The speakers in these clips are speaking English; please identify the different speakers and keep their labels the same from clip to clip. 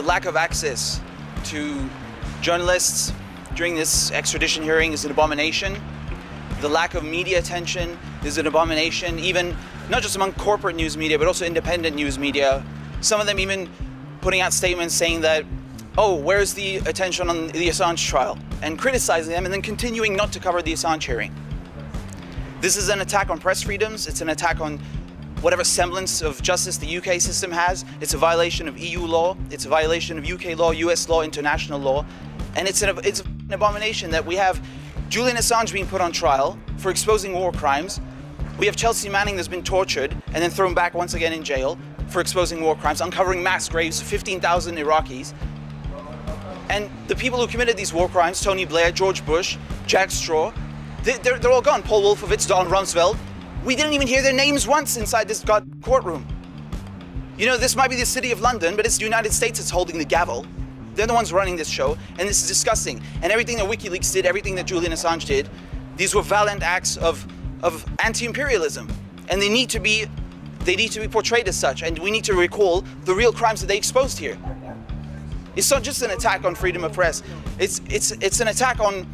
Speaker 1: the lack of access to journalists during this extradition hearing is an abomination. The lack of media attention is an abomination, even not just among corporate news media, but also independent news media. Some of them even putting out statements saying that, oh, where's the attention on the Assange trial? And criticizing them and then continuing not to cover the Assange hearing. This is an attack on press freedoms, it's an attack on whatever semblance of justice the UK system has. It's a violation of EU law, it's a violation of UK law, US law, international law. And it's an, it's an abomination that we have Julian Assange being put on trial for exposing war crimes. We have Chelsea Manning that's been tortured and then thrown back once again in jail for exposing war crimes, uncovering mass graves of 15,000 Iraqis. And the people who committed these war crimes, Tony Blair, George Bush, Jack Straw, they, are they're all gone. Paul Wolfowitz, Donald Rumsfeld. We didn't even hear their names once inside this god courtroom. You know, this might be the city of London, but it's the United States that's holding the gavel. They're the ones running this show, and this is disgusting. And everything that WikiLeaks did, everything that Julian Assange did, these were valiant acts of, of anti-imperialism. And they need to be they need to be portrayed as such, and we need to recall the real crimes that they exposed here. It's not just an attack on freedom of press. It's it's it's an attack on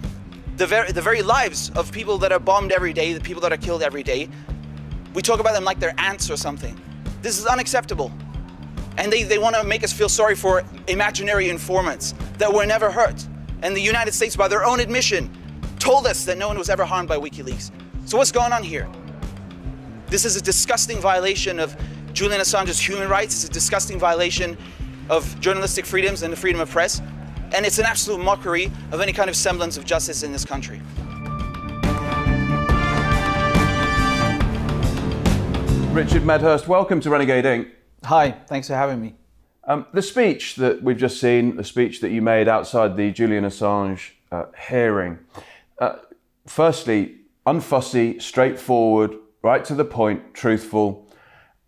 Speaker 1: the very the very lives of people that are bombed every day, the people that are killed every day. We talk about them like they're ants or something. This is unacceptable. And they, they want to make us feel sorry for imaginary informants that were never hurt. And the United States, by their own admission, told us that no one was ever harmed by WikiLeaks. So what's going on here? This is a disgusting violation of Julian Assange's human rights. It's a disgusting violation of journalistic freedoms and the freedom of press. And it's an absolute mockery of any kind of semblance of justice in this country.
Speaker 2: Richard Medhurst, welcome to Renegade Inc.
Speaker 1: Hi, thanks for having me.
Speaker 2: Um, the speech that we've just seen, the speech that you made outside the Julian Assange uh, hearing, uh, firstly, unfussy, straightforward, right to the point, truthful,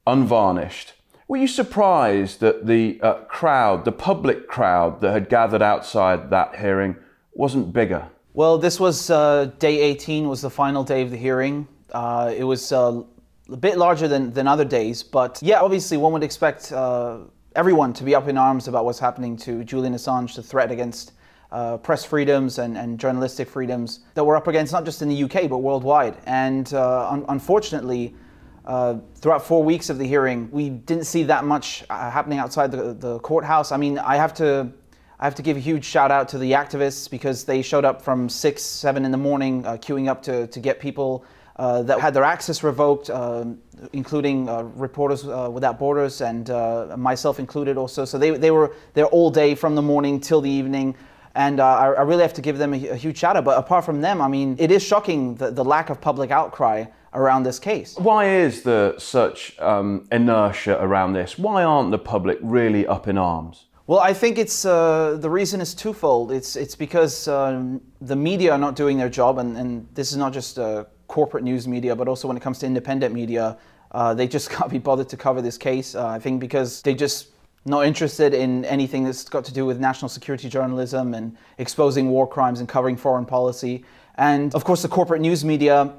Speaker 2: unvarnished. Were you surprised that the uh, crowd, the public crowd that had gathered outside that hearing, wasn't bigger?
Speaker 1: Well, this was uh, day 18, was the final day of the hearing. Uh, it was uh, a bit larger than, than other days, but yeah, obviously one would expect uh, everyone to be up in arms about what's happening to Julian Assange, the threat against uh, press freedoms and, and journalistic freedoms that we're up against, not just in the UK, but worldwide. And uh, un- unfortunately, uh, throughout four weeks of the hearing, we didn't see that much uh, happening outside the, the courthouse. I mean, I have to. I have to give a huge shout out to the activists because they showed up from six, seven in the morning, uh, queuing up to, to get people uh, that had their access revoked, uh, including uh, Reporters Without Borders and myself included also. So they, they were there all day from the morning till the evening. And uh, I, I, really have to give them a, a, huge shout out. But apart from them, I mean, it is shocking the, the lack of public outcry around this case.
Speaker 2: Why is there such um, inertia around this? Why aren't the public really up in arms?
Speaker 1: Well, I think it's uh, the reason is twofold. It's it's because um, the media are not doing their job, and, and this is not just uh, corporate news media, but also when it comes to independent media, uh, they just can't be bothered to cover this case. Uh, I think because they just not interested in anything that's got to do with national security journalism and exposing war crimes and covering foreign policy. And of course, the corporate news media,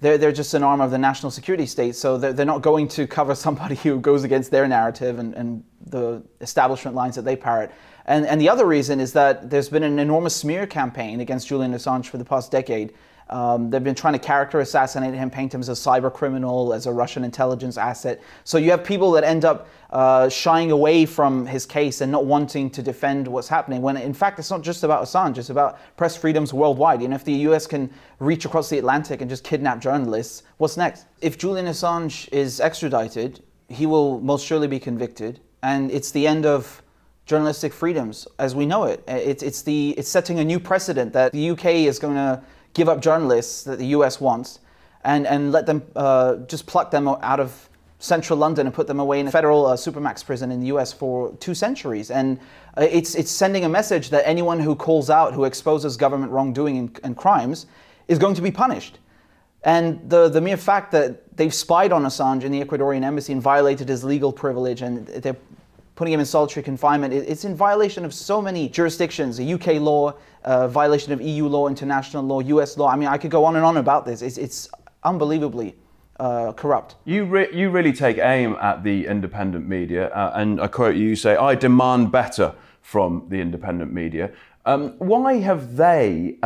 Speaker 1: they're, they're just an arm of the national security state, so they're, they're not going to cover somebody who goes against their narrative and, and the establishment lines that they parrot. And, and the other reason is that there's been an enormous smear campaign against Julian Assange for the past decade. Um, they've been trying to character assassinate him, paint him as a cyber criminal, as a Russian intelligence asset. So you have people that end up uh, shying away from his case and not wanting to defend what's happening. When in fact, it's not just about Assange; it's about press freedoms worldwide. You know, if the U.S. can reach across the Atlantic and just kidnap journalists, what's next? If Julian Assange is extradited, he will most surely be convicted, and it's the end of journalistic freedoms as we know it. It's, it's, the, it's setting a new precedent that the UK is going to give up journalists that the US wants and, and let them uh, just pluck them out of central London and put them away in a federal uh, supermax prison in the US for two centuries. And uh, it's, it's sending a message that anyone who calls out, who exposes government wrongdoing and, and crimes, is going to be punished. And the, the mere fact that they've spied on Assange in the Ecuadorian embassy and violated his legal privilege and they're putting him in solitary confinement. It's in violation of so many jurisdictions, UK law, uh, violation of EU law, international law, US law. I mean, I could go on and on about this. It's, it's unbelievably uh, corrupt.
Speaker 2: You, re- you really take aim at the independent media, uh, and I quote you, you say, I demand better from the independent media. Um, why have they,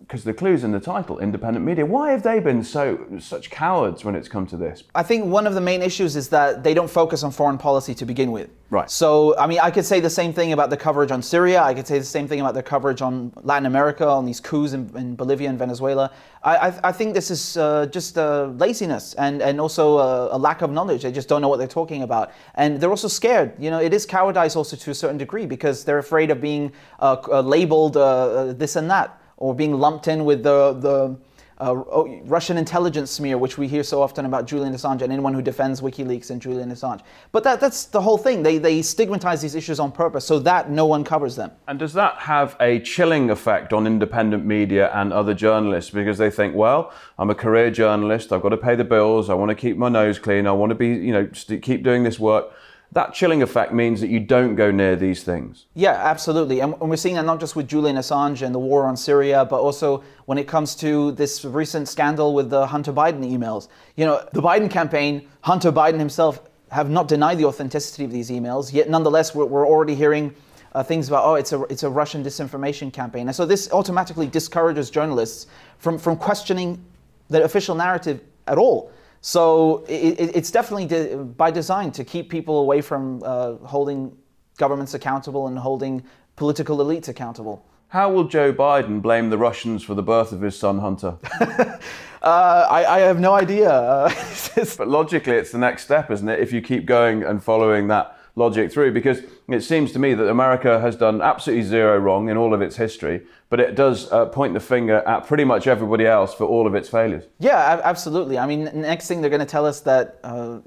Speaker 2: because the clue's in the title, independent media, why have they been so such cowards when it's come to this?
Speaker 1: I think one of the main issues is that they don't focus on foreign policy to begin with.
Speaker 2: Right.
Speaker 1: So, I mean, I could say the same thing about the coverage on Syria. I could say the same thing about the coverage on Latin America, on these coups in, in Bolivia and Venezuela. I, I, I think this is uh, just uh, laziness and, and also a, a, lack of knowledge. They just don't know what they're talking about. And they're also scared. You know, it is cowardice also to a certain degree because they're afraid of being uh, uh labeled uh, uh, this and that or being lumped in with the, the uh, oh, Russian intelligence smear, which we hear so often about Julian Assange and anyone who defends WikiLeaks and Julian Assange. But that, that's the whole thing. They, they stigmatize these issues on purpose so that no one covers them.
Speaker 2: And does that have a chilling effect on independent media and other journalists? Because they think, well, I'm a career journalist, I've got to pay the bills, I want to keep my nose clean, I want to be, you know, keep doing this work that chilling effect means that you don't go near these things.
Speaker 1: Yeah, absolutely. And we're seeing that not just with Julian Assange and the war on Syria, but also when it comes to this recent scandal with the Hunter Biden emails. You know, the Biden campaign, Hunter Biden himself have not denied the authenticity of these emails, yet nonetheless, we're, we're already hearing uh, things about, oh, it's a, it's a Russian disinformation campaign. And so this automatically discourages journalists from, from questioning the official narrative at all. So it, it's definitely de- by design to keep people away from uh, holding governments accountable and holding political elites accountable.
Speaker 2: How will Joe Biden blame the Russians for the birth of his son Hunter?
Speaker 1: uh, I, I, have no idea. Uh,
Speaker 2: but logically, it's the next step, isn't it? If you keep going and following that logic through because it seems to me that America has done absolutely zero wrong in all of its history, but it does uh, point the finger at pretty much everybody else for all of its failures.
Speaker 1: Yeah, absolutely. I mean, next thing they're going to tell us that. Uh,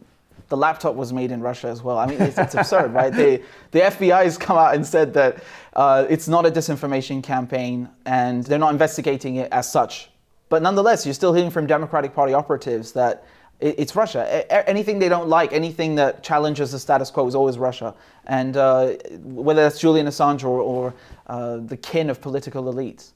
Speaker 1: the laptop was made in Russia as well. I mean, it's, it's absurd, right? The, the FBI has come out and said that uh, it's not a disinformation campaign and they're not investigating it as such. But nonetheless, you're still hearing from Democratic Party operatives that it's Russia. Anything they don't like, anything that challenges the status quo is always Russia. And uh, whether that's Julian Assange or, or uh, the kin of political elites.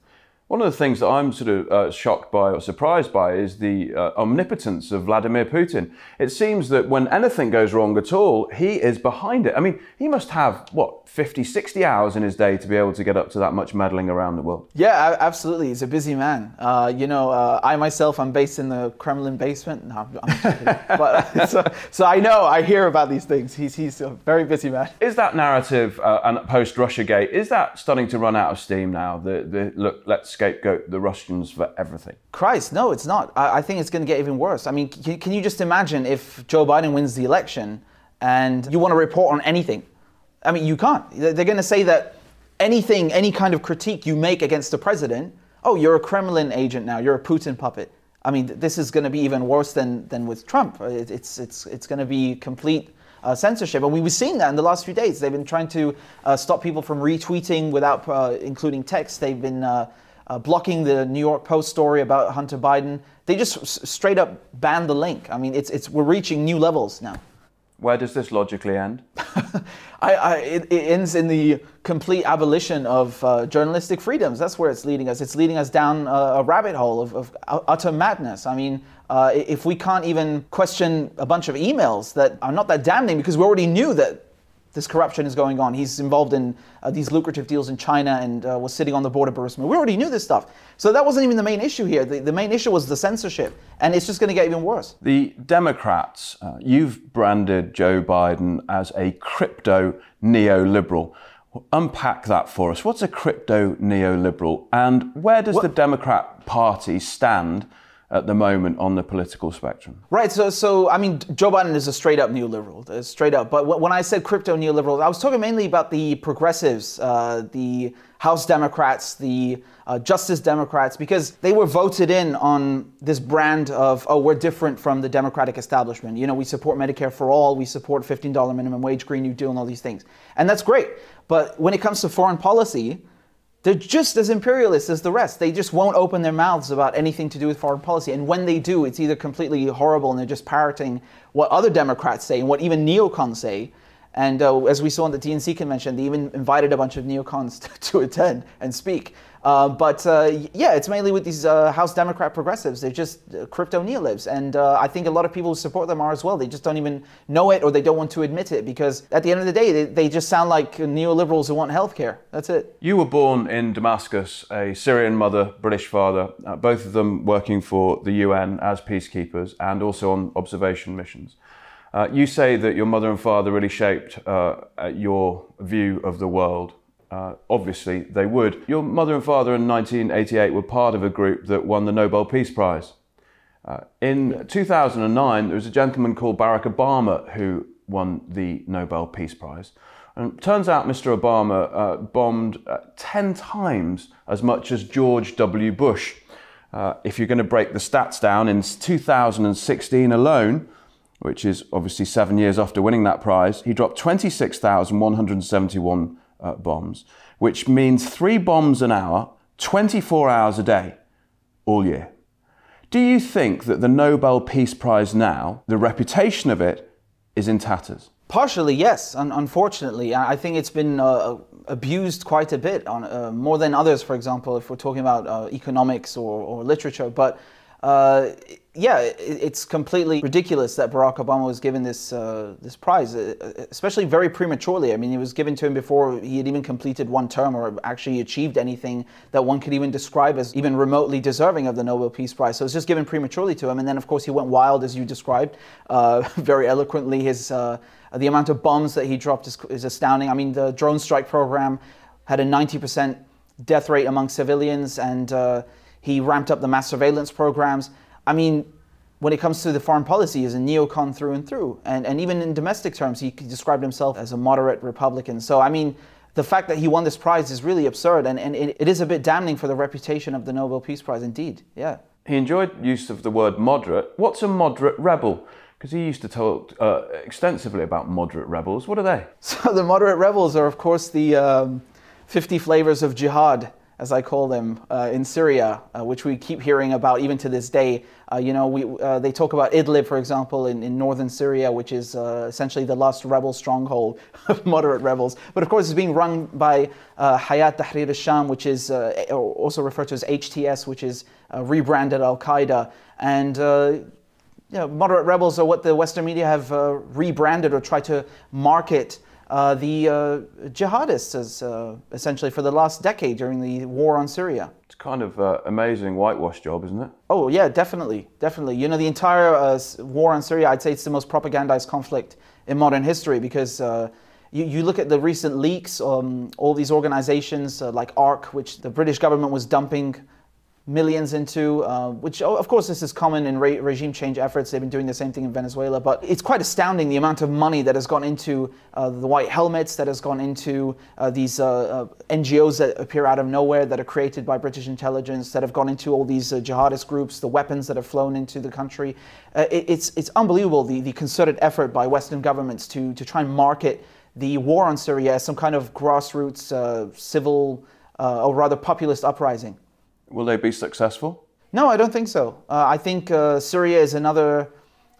Speaker 2: One of the things that I'm sort of uh, shocked by or surprised by is the uh, omnipotence of Vladimir Putin. It seems that when anything goes wrong at all, he is behind it. I mean, he must have, what, 50, 60 hours in his day to be able to get up to that much meddling around the world.
Speaker 1: Yeah, absolutely. He's a busy man. Uh, you know, uh, I myself, I'm based in the Kremlin basement. No, but, so, so, I know, I hear about these things. He's, he's a very busy man.
Speaker 2: Is that narrative uh, and post Russia Gate, is that starting to run out of steam now? The, the look, let's scapegoat the Russians for everything?
Speaker 1: Christ, no, it's not. I, I think it's going to get even worse. I mean, can, can you just imagine if Joe Biden wins the election and you want to report on anything? I mean, you can't. They're going to say that anything, any kind of critique you make against the president, oh, you're a Kremlin agent now, you're a Putin puppet. I mean, this is going to be even worse than, than with Trump. It's, it's, it's going to be complete uh, censorship. And we were seeing that in the last few days. They've been trying to uh, stop people from retweeting without uh, including text. They've been uh, blocking the New York Post story about Hunter Biden. They just s- straight up banned the link. I mean, it's, it's, we're reaching new levels now.
Speaker 2: Where does this logically end?
Speaker 1: I, I, it, it, ends in the complete abolition of uh, journalistic freedoms. That's where it's leading us. It's leading us down a, a rabbit hole of, of, utter madness. I mean, uh, if we can't even question a bunch of emails that are not that damning because we already knew that this corruption is going on. He's involved in uh, these lucrative deals in China and uh, was sitting on the board of Burisma. We already knew this stuff. So that wasn't even the main issue here. The, the main issue was the censorship, and it's just going to get even worse.
Speaker 2: The Democrats, uh, you've branded Joe Biden as a crypto neoliberal. Unpack that for us. What's a crypto neoliberal, and where does what? the Democrat Party stand? At the moment on the political spectrum.
Speaker 1: Right. So, so I mean, Joe Biden is a straight up neoliberal, uh, straight up. But when I said crypto neoliberals, I was talking mainly about the progressives, uh, the House Democrats, the uh, Justice Democrats, because they were voted in on this brand of, oh, we're different from the Democratic establishment. You know, we support Medicare for all, we support $15 minimum wage, Green New Deal, and all these things. And that's great. But when it comes to foreign policy, they're just as imperialist as the rest. They just won't open their mouths about anything to do with foreign policy. And when they do, it's either completely horrible and they're just parroting what other Democrats say and what even neocons say. And uh, as we saw in the DNC convention, they even invited a bunch of neocons to, to attend and speak. Uh, but uh, yeah, it's mainly with these uh, House Democrat progressives. They're just uh, crypto neolibs. And uh, I think a lot of people who support them are as well. They just don't even know it or they don't want to admit it because at the end of the day, they, they just sound like neoliberals who want healthcare. That's it.
Speaker 2: You were born in Damascus, a Syrian mother, British father, both of them working for the UN as peacekeepers and also on observation missions. You say that your mother and father really shaped your view of the world. Uh, obviously, they would. Your mother and father in 1988 were part of a group that won the Nobel Peace Prize. Uh, in 2009, there was a gentleman called Barack Obama who won the Nobel Peace Prize. And turns out Mr. Obama uh, bombed uh, 10 times as much as George W. Bush. Uh, if you're going to break the stats down, in 2016 alone, which is obviously seven years after winning that prize, he dropped 26,171 uh, bombs, which means three bombs an hour, 24 hours a day, all year. Do you think that the Nobel Peace Prize now, the reputation of it, is in tatters?
Speaker 1: Partially, yes. Un- unfortunately, I think it's been uh, abused quite a bit, on uh, more than others. For example, if we're talking about uh, economics or, or literature, but uh, yeah, it, it's completely ridiculous that Barack Obama was given this uh, this prize, uh, especially very prematurely. I mean, it was given to him before he had even completed one term or actually achieved anything that one could even describe as even remotely deserving of the Nobel Peace Prize. So it was just given prematurely to him, and then of course he went wild, as you described, uh, very eloquently. His uh, the amount of bombs that he dropped is, is astounding. I mean, the drone strike program had a 90% death rate among civilians, and uh, he ramped up the mass surveillance programs. I mean, when it comes to the foreign policy, he's a neocon through and through. And, and even in domestic terms, he described himself as a moderate Republican. So, I mean, the fact that he won this prize is really absurd, and, and it, it is a bit damning for the reputation of the Nobel Peace Prize, indeed. Yeah.
Speaker 2: He enjoyed use of the word moderate. What's a moderate rebel? Because he used to talk uh, extensively about moderate rebels. What are they?
Speaker 1: So, the moderate rebels are, of course, the um, 50 flavors of jihad as I call them, uh, in Syria, uh, which we keep hearing about even to this day. Uh, you know, we, uh, they talk about Idlib, for example, in, in northern Syria, which is uh, essentially the last rebel stronghold of moderate rebels. But of course, it's being run by uh, Hayat Tahrir al-Sham, which is also referred to as HTS, which is rebranded Al-Qaeda. And moderate rebels are what the Western media have rebranded or tried to market uh, the uh, jihadists as uh, essentially for the last decade during the war on Syria.
Speaker 2: It's kind of an amazing whitewash job, isn't it?
Speaker 1: Oh yeah, definitely, definitely. You know, the entire uh, war on Syria, I'd say it's the most propagandized conflict in modern history because. Uh, you, you, look at the recent leaks, um, all these organizations like ARK, which the British government was dumping millions into, uh, which of course this is common in re- regime change efforts. They've been doing the same thing in Venezuela, but it's quite astounding the amount of money that has gone into uh, the white helmets, that has gone into uh, these uh, uh, NGOs that appear out of nowhere, that are created by British intelligence, that have gone into all these uh, jihadist groups, the weapons that have flown into the country. It, it's it's unbelievable the, the concerted effort by Western governments to to try and market the war on Syria as some kind of grassroots civil or rather populist uprising.
Speaker 2: Will they be successful?
Speaker 1: No, I don't think so. Uh, I think uh, Syria is another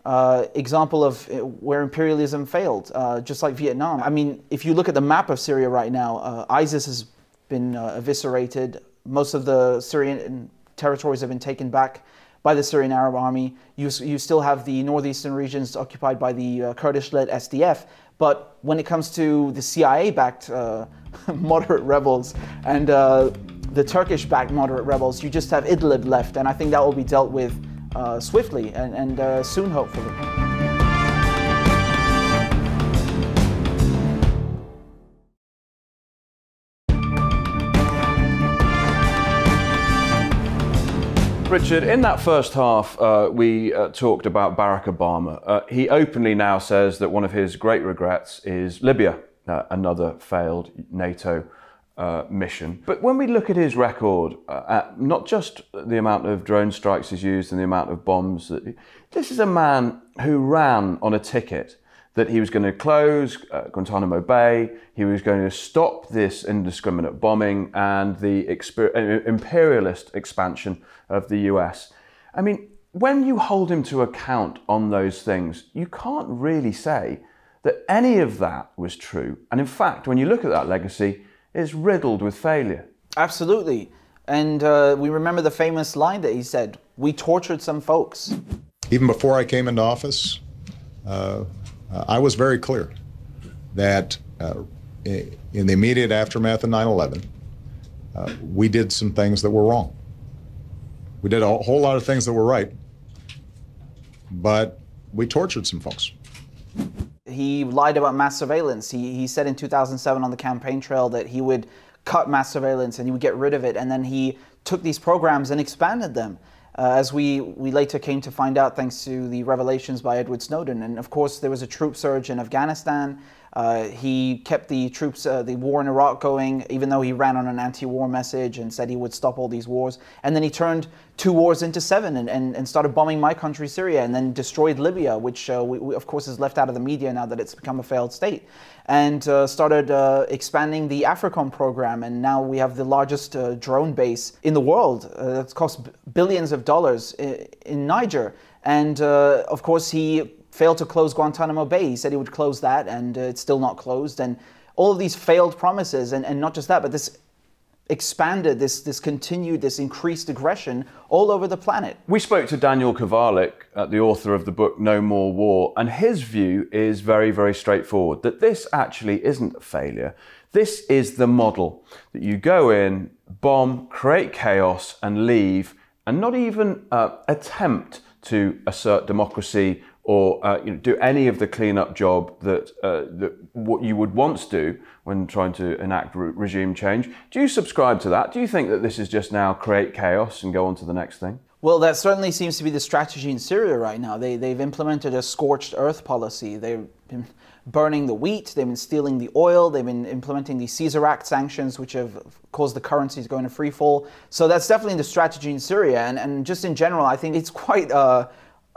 Speaker 1: uh, example of uh, where imperialism failed, uh, just like Vietnam. I mean, if you look at the map of Syria right now, uh, ISIS has been eviscerated. Most of the Syrian territories have been taken back by the Syrian Arab Army. You, you still have the northeastern regions occupied by the Kurdish led SDF. But when it comes to the CIA backed moderate rebels and the Turkish backed moderate rebels, you just have Idlib left, and I think that will be dealt with uh, swiftly and, and uh, soon, hopefully.
Speaker 2: Richard, in that first half, uh, we uh, talked about Barack Obama. Uh, he openly now says that one of his great regrets is Libya, uh, another failed NATO uh, mission. But when we look at his record, uh, at not just the amount of drone strikes he's used and the amount of bombs, that this is a man who ran on a ticket that he was going to close uh, Guantanamo Bay, he was going to stop this indiscriminate bombing and the exper- uh, imperialist expansion of the US. I mean, when you hold him to account on those things, you can't really say that any of that was true. And in fact, when you look at that legacy, it's riddled with failure.
Speaker 1: Absolutely. And uh, we remember the famous line that he said We tortured some folks.
Speaker 3: Even before I came into office, uh, I was very clear that uh, in the immediate aftermath of 9 11, uh, we did some things that were wrong. We did a whole lot of things that were right, but we tortured some folks.
Speaker 1: He lied about mass surveillance. He, he said in 2007 on the campaign trail that he would cut mass surveillance and he would get rid of it. And then he took these programs and expanded them. Uh, as we, we later came to find out thanks to the revelations by Edward Snowden. And of course, there was a troop surge in Afghanistan. Uh, he kept the troops, uh, the war in Iraq going, even though he ran on an anti war message and said he would stop all these wars. And then he turned two wars into seven and, and, and started bombing my country, Syria, and then destroyed Libya, which, uh, we, we, of course, is left out of the media now that it's become a failed state. And uh, started uh, expanding the AFRICOM program. And now we have the largest drone base in the world. it's cost billions of dollars in, in Niger. And of course, he failed to close Guantanamo Bay. He said he would close that, and uh, it's still not closed. And all of these failed promises, and, and not just that, but this expanded, this, this continued, this increased aggression all over the planet.
Speaker 2: We spoke to Daniel Kovalik, uh, the author of the book No More War, and his view is very, very straightforward that this actually isn't a failure. This is the model that you go in, bomb, create chaos, and leave, and not even uh, attempt to assert democracy or uh, you know, do any of the cleanup job that, uh, that what you would once do when trying to enact re- regime change. Do you subscribe to that? Do you think that this is just now create chaos and go on to the next thing?
Speaker 1: Well, that certainly seems to be the strategy in Syria right now. They, they've implemented a scorched earth policy. They've been burning the wheat, they've been stealing the oil, they've been implementing the Caesar Act sanctions, which have caused the currency to go into free fall. So that's definitely the strategy in Syria. And, and just in general, I think it's quite. Uh,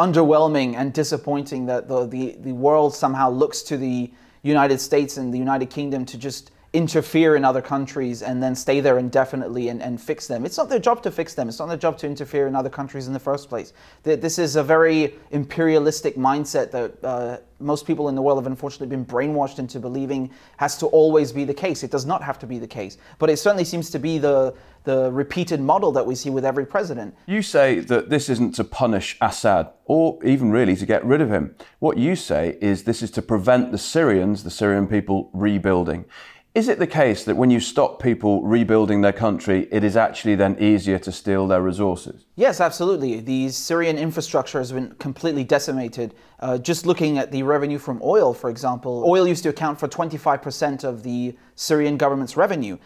Speaker 1: underwhelming and disappointing that the, the, the world somehow looks to the United States and the United Kingdom to just interfere in other countries and then stay there indefinitely and, and fix them. It's not their job to fix them. It's not their job to interfere in other countries in the first place. This is a very imperialistic mindset that uh, most people in the world have unfortunately been brainwashed into believing has to always be the case. It does not have to be the case. But it certainly seems to be the, the repeated model that we see with every president.
Speaker 2: You say that this isn't to punish Assad or even really to get rid of him. What you say is this is to prevent the Syrians, the Syrian people, rebuilding. Is it the case that when you stop people rebuilding their country, it is actually then easier to steal their resources?
Speaker 1: Yes, absolutely. The Syrian infrastructure has been completely decimated. Uh, just looking at the revenue from oil, for example, oil used to account for 25% of the Syrian government's revenue.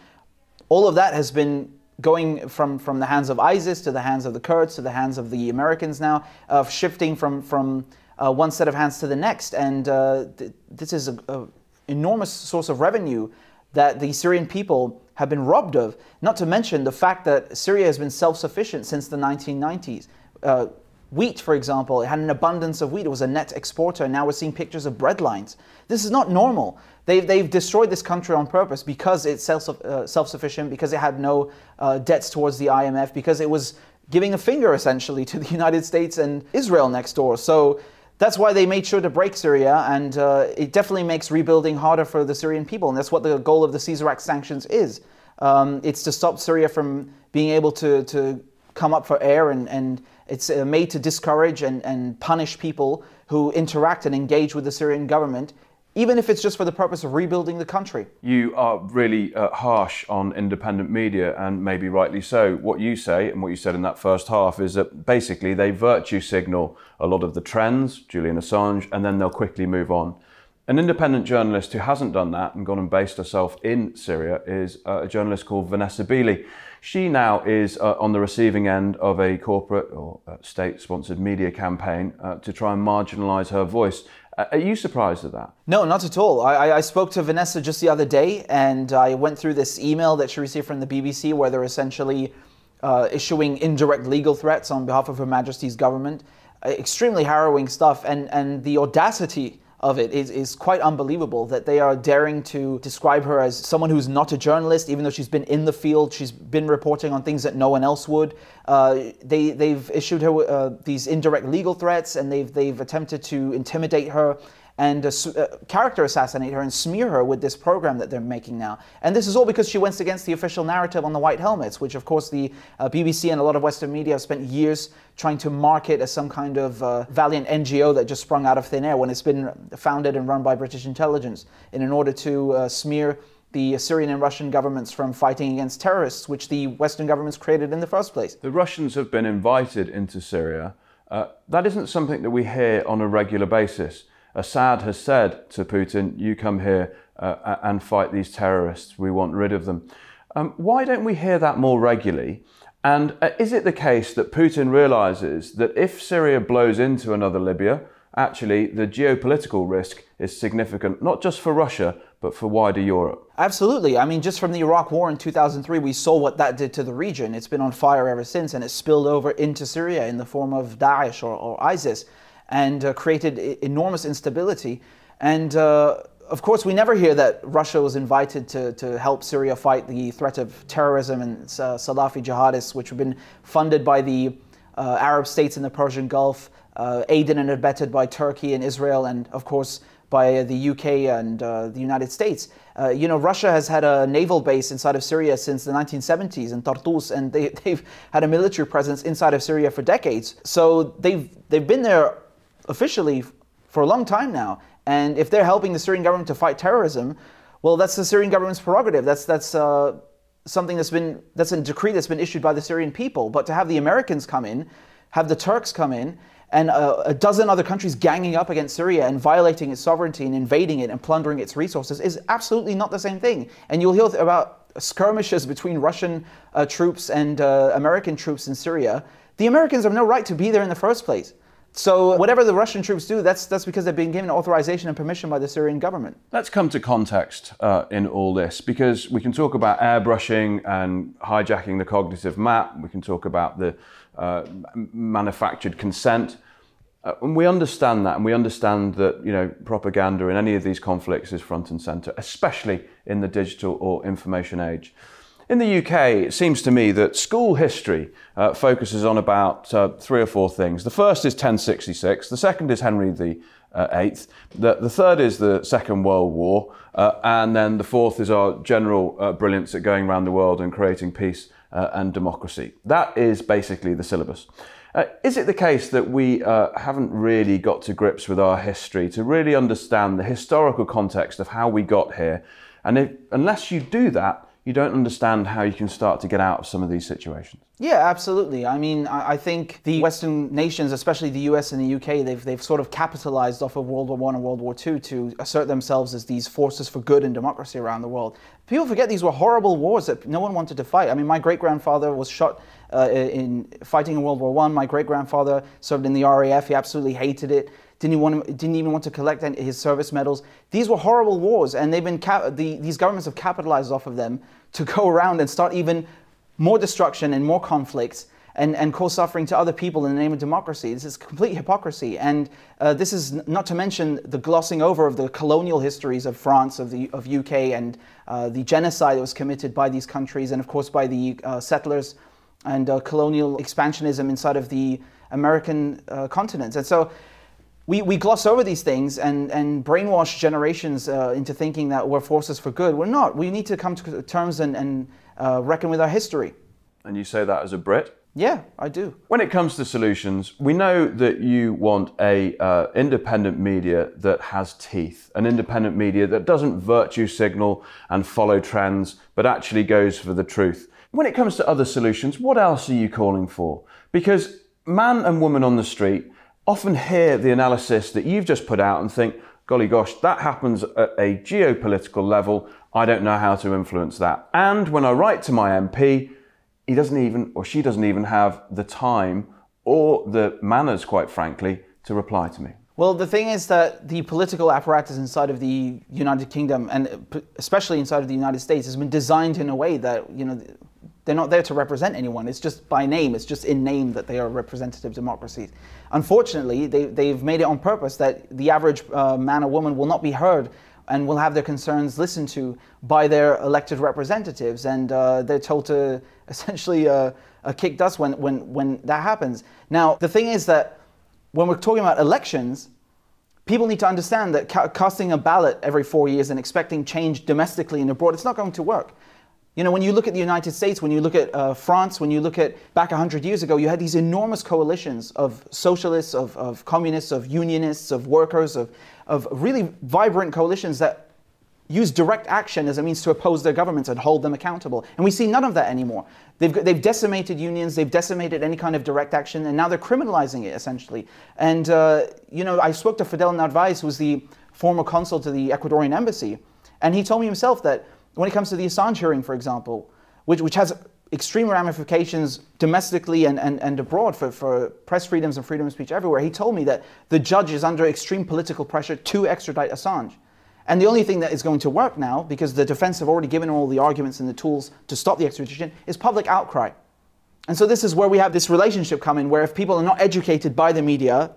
Speaker 1: All of that has been going from, from the hands of ISIS to the hands of the Kurds to the hands of the Americans now, of shifting from, from uh, one set of hands to the next. And uh, th- this is an enormous source of revenue that the Syrian people have been robbed of, not to mention the fact that Syria has been self sufficient since the 1990s. Uh, wheat, for example, it had an abundance of wheat, it was a net exporter, and now we're seeing pictures of bread lines. This is not normal. They've, they've destroyed this country on purpose because it's self uh, sufficient, because it had no uh, debts towards the IMF, because it was giving a finger essentially to the United States and Israel next door. So that's why they made sure to break Syria, and uh, it definitely makes rebuilding harder for the Syrian people, and that's what the goal of the Caesar Act sanctions is. Um, it's to stop Syria from being able to, to come up for air, and, and it's uh, made to discourage and, and punish people who interact and engage with the Syrian government even if it's just for the purpose of rebuilding the country.
Speaker 2: You are really uh, harsh on independent media, and maybe rightly so. What you say, and what you said in that first half, is that basically they virtue signal a lot of the trends, Julian Assange, and then they'll quickly move on. An independent journalist who hasn't done that and gone and based herself in Syria is uh, a journalist called Vanessa Beeley. She now is uh, on the receiving end of a corporate or uh, state sponsored media campaign uh, to try and marginalise her voice. Uh, are you surprised at that?
Speaker 1: No, not at all. I, I, spoke to Vanessa just the other day, and I went through this email that she received from the BBC where they're essentially uh, issuing indirect legal threats on behalf of Her Majesty's government. Uh, extremely harrowing stuff, and, and the audacity of it is, is quite unbelievable that they are daring to describe her as someone who's not a journalist, even though she's been in the field, she's been reporting on things that no one else would. Uh, they, they've issued her uh, these indirect legal threats and they've, they've attempted to intimidate her. And uh, uh, character assassinate her and smear her with this program that they're making now. And this is all because she went against the official narrative on the white helmets, which of course the uh, BBC and a lot of Western media have spent years trying to market as some kind of uh, valiant NGO that just sprung out of thin air when it's been founded and run by British intelligence in, in order to uh, smear the Syrian and Russian governments from fighting against terrorists, which the Western governments created in the first place.
Speaker 2: The Russians have been invited into Syria. Uh, that isn't something that we hear on a regular basis. Assad has said to Putin, You come here uh, and fight these terrorists. We want rid of them. Um, why don't we hear that more regularly? And uh, is it the case that Putin realizes that if Syria blows into another Libya, actually the geopolitical risk is significant, not just for Russia, but for wider Europe?
Speaker 1: Absolutely. I mean, just from the Iraq War in 2003, we saw what that did to the region. It's been on fire ever since, and it spilled over into Syria in the form of Daesh or, or ISIS and uh, created enormous instability. And uh, of course, we never hear that Russia was invited to, to help Syria fight the threat of terrorism and uh, Salafi jihadists, which have been funded by the uh, Arab states in the Persian Gulf, uh, aided and abetted by Turkey and Israel, and of course by the UK and uh, the United States. Uh, you know, Russia has had a naval base inside of Syria since the 1970s in Tartus, and they, have had a military presence inside of Syria for decades. So they've they've been there officially for a long time now. And if they're helping the Syrian government to fight terrorism, well, that's the Syrian government's prerogative. That's that's uh, something that's been that's a decree that's been issued by the Syrian people. But to have the Americans come in, have the Turks come in, and uh, a dozen other countries ganging up against Syria and violating its sovereignty and invading it and plundering its resources is absolutely not the same thing. And you'll hear about skirmishes between Russian uh, troops and uh, American troops in Syria. The Americans have no right to be there in the first place. So whatever the Russian troops do, that's that's because they've been given authorization and permission by the Syrian government.
Speaker 2: Let's come to context uh, in all this because we can talk about airbrushing and hijacking the cognitive map. We can talk about the uh, manufactured consent. Uh, and we understand that, and we understand that you know propaganda in any of these conflicts is front and center, especially in the digital or information age. In the UK, it seems to me that school history uh, focuses on about uh, three or four things. The first is 1066, the second is Henry the uh. The, the, third is the Second World War, uh, and then the fourth is our general uh, brilliance at going around the world and creating peace uh, and democracy. That is basically the syllabus. is it the case that we haven't really got to grips with our history to really understand the historical context of how we got here? And if, unless you do that, you don't understand how you can start to get out of some of these situations.
Speaker 1: Yeah, absolutely. I mean, I think the Western nations, especially the US and the UK, they've, they've sort of capitalized off of World War I and World War II to assert themselves as these forces for good and democracy around the world. People forget these were horrible wars that no one wanted to fight. I mean, my great grandfather was shot uh, in fighting in World War I. My great grandfather served in the RAF. He absolutely hated it didn't even, want, didn't even want to collect his service medals. These were horrible wars, and they've been the, these governments have capitalized off of them to go around and start even more destruction and more conflicts and, and cause suffering to other people in the name of democracy. This is complete hypocrisy. And uh, this is not to mention the glossing over of the colonial histories of France, of the of UK, and uh, the genocide that was committed by these countries, and of course by the uh, settlers and uh, colonial expansionism inside of the American uh, continent. And so we, we gloss over these things and, and brainwash generations uh, into thinking that we're forces for good. We're not. We need to come to terms and, and uh, reckon with our history.
Speaker 2: And you say that as a Brit?
Speaker 1: Yeah, I do.
Speaker 2: When it comes to solutions, we know that you want a uh, independent media that has teeth, an independent media that doesn't virtue signal and follow trends, but actually goes for the truth. When it comes to other solutions, what else are you calling for? Because man and woman on the street often hear the analysis that you've just put out and think, golly gosh, that happens at a geopolitical level. I don't know how to influence that. And when I write to my MP, he doesn't even, or she doesn't even have the time or the manners, quite frankly, to reply to me.
Speaker 1: Well, the thing is that the political apparatus inside of the United Kingdom, and especially inside of the United States, has been designed in a way that you know they're not there to represent anyone. It's just by name. It's just in name that they are representative democracies. Unfortunately, they, they've made it on purpose that the average uh, man or woman will not be heard and will have their concerns listened to by their elected representatives. And uh, they're told to essentially uh, uh, kick dust when, when, when that happens. Now, the thing is that when we're talking about elections, people need to understand that ca- casting a ballot every four years and expecting change domestically and abroad, it's not going to work. You know, when you look at the United States, when you look at uh, France, when you look at back 100 years ago, you had these enormous coalitions of socialists, of, of communists, of unionists, of workers, of, of really vibrant coalitions that use direct action as a means to oppose their governments and hold them accountable. And we see none of that anymore. They've, they've decimated unions, they've decimated any kind of direct action, and now they're criminalizing it essentially. And, uh, you know, I spoke to Fidel Narvaez, who's the former consul to the Ecuadorian embassy, and he told me himself that when it comes to the Assange hearing, for example, which, which has extreme ramifications domestically and, and, and abroad for, for press freedoms and freedom of speech everywhere, he told me that the judge is under extreme political pressure to extradite Assange. And the only thing that is going to work now, because the defense have already given all the arguments and the tools to stop the extradition, is public outcry. And so this is where we have this relationship come in, where if people are not educated by the media,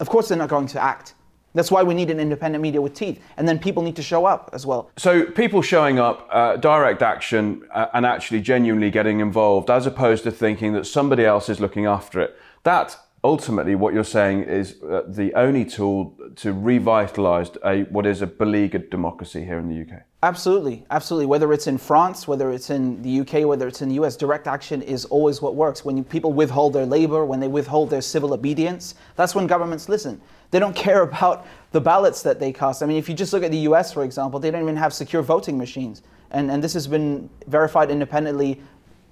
Speaker 1: of course they're not going to act. That's why we need an independent media with teeth. And then people need to show up as well.
Speaker 2: So, people showing up, uh, direct action, uh, and actually genuinely getting involved, as opposed to thinking that somebody else is looking after it. That ultimately, what you're saying is uh, the only tool to revitalise a, what is a beleaguered democracy here in the UK.
Speaker 1: Absolutely, absolutely. Whether it's in France, whether it's in the UK, whether it's in the US, direct action is always what works. When people withhold their labor, when they withhold their civil obedience, that's when governments listen. They don't care about the ballots that they cast. I mean, if you just look at the US, for example, they don't even have secure voting machines. And, and this has been verified independently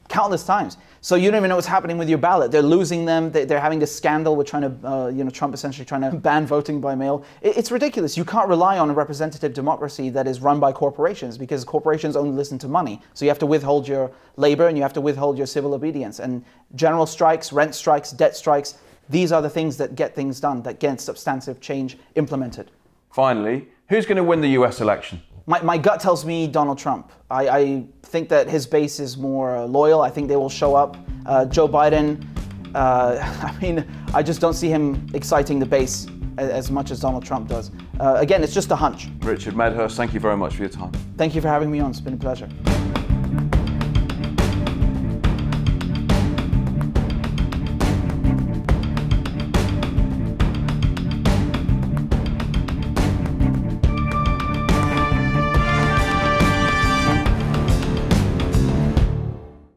Speaker 1: countless times. So you don't even know what's happening with your ballot. They're losing them. They're having this scandal with trying to, uh, you know, Trump essentially trying to ban voting by mail. It's ridiculous. You can't rely on a representative democracy that is run by corporations because corporations only listen to money. So you have to withhold your labor and you have to withhold your civil obedience. And general strikes, rent strikes, debt strikes, these are the things that get things done, that get substantive change implemented.
Speaker 2: Finally, who's going to win the US election?
Speaker 1: My, my gut tells me Donald Trump. I, I think that his base is more loyal. I think they will show up. Uh, Joe Biden, uh, I mean, I just don't see him exciting the base as, as much as Donald Trump does. Uh, again, it's just a hunch.
Speaker 2: Richard Medhurst, thank you very much for your time.
Speaker 1: Thank you for having me on. It's been a pleasure.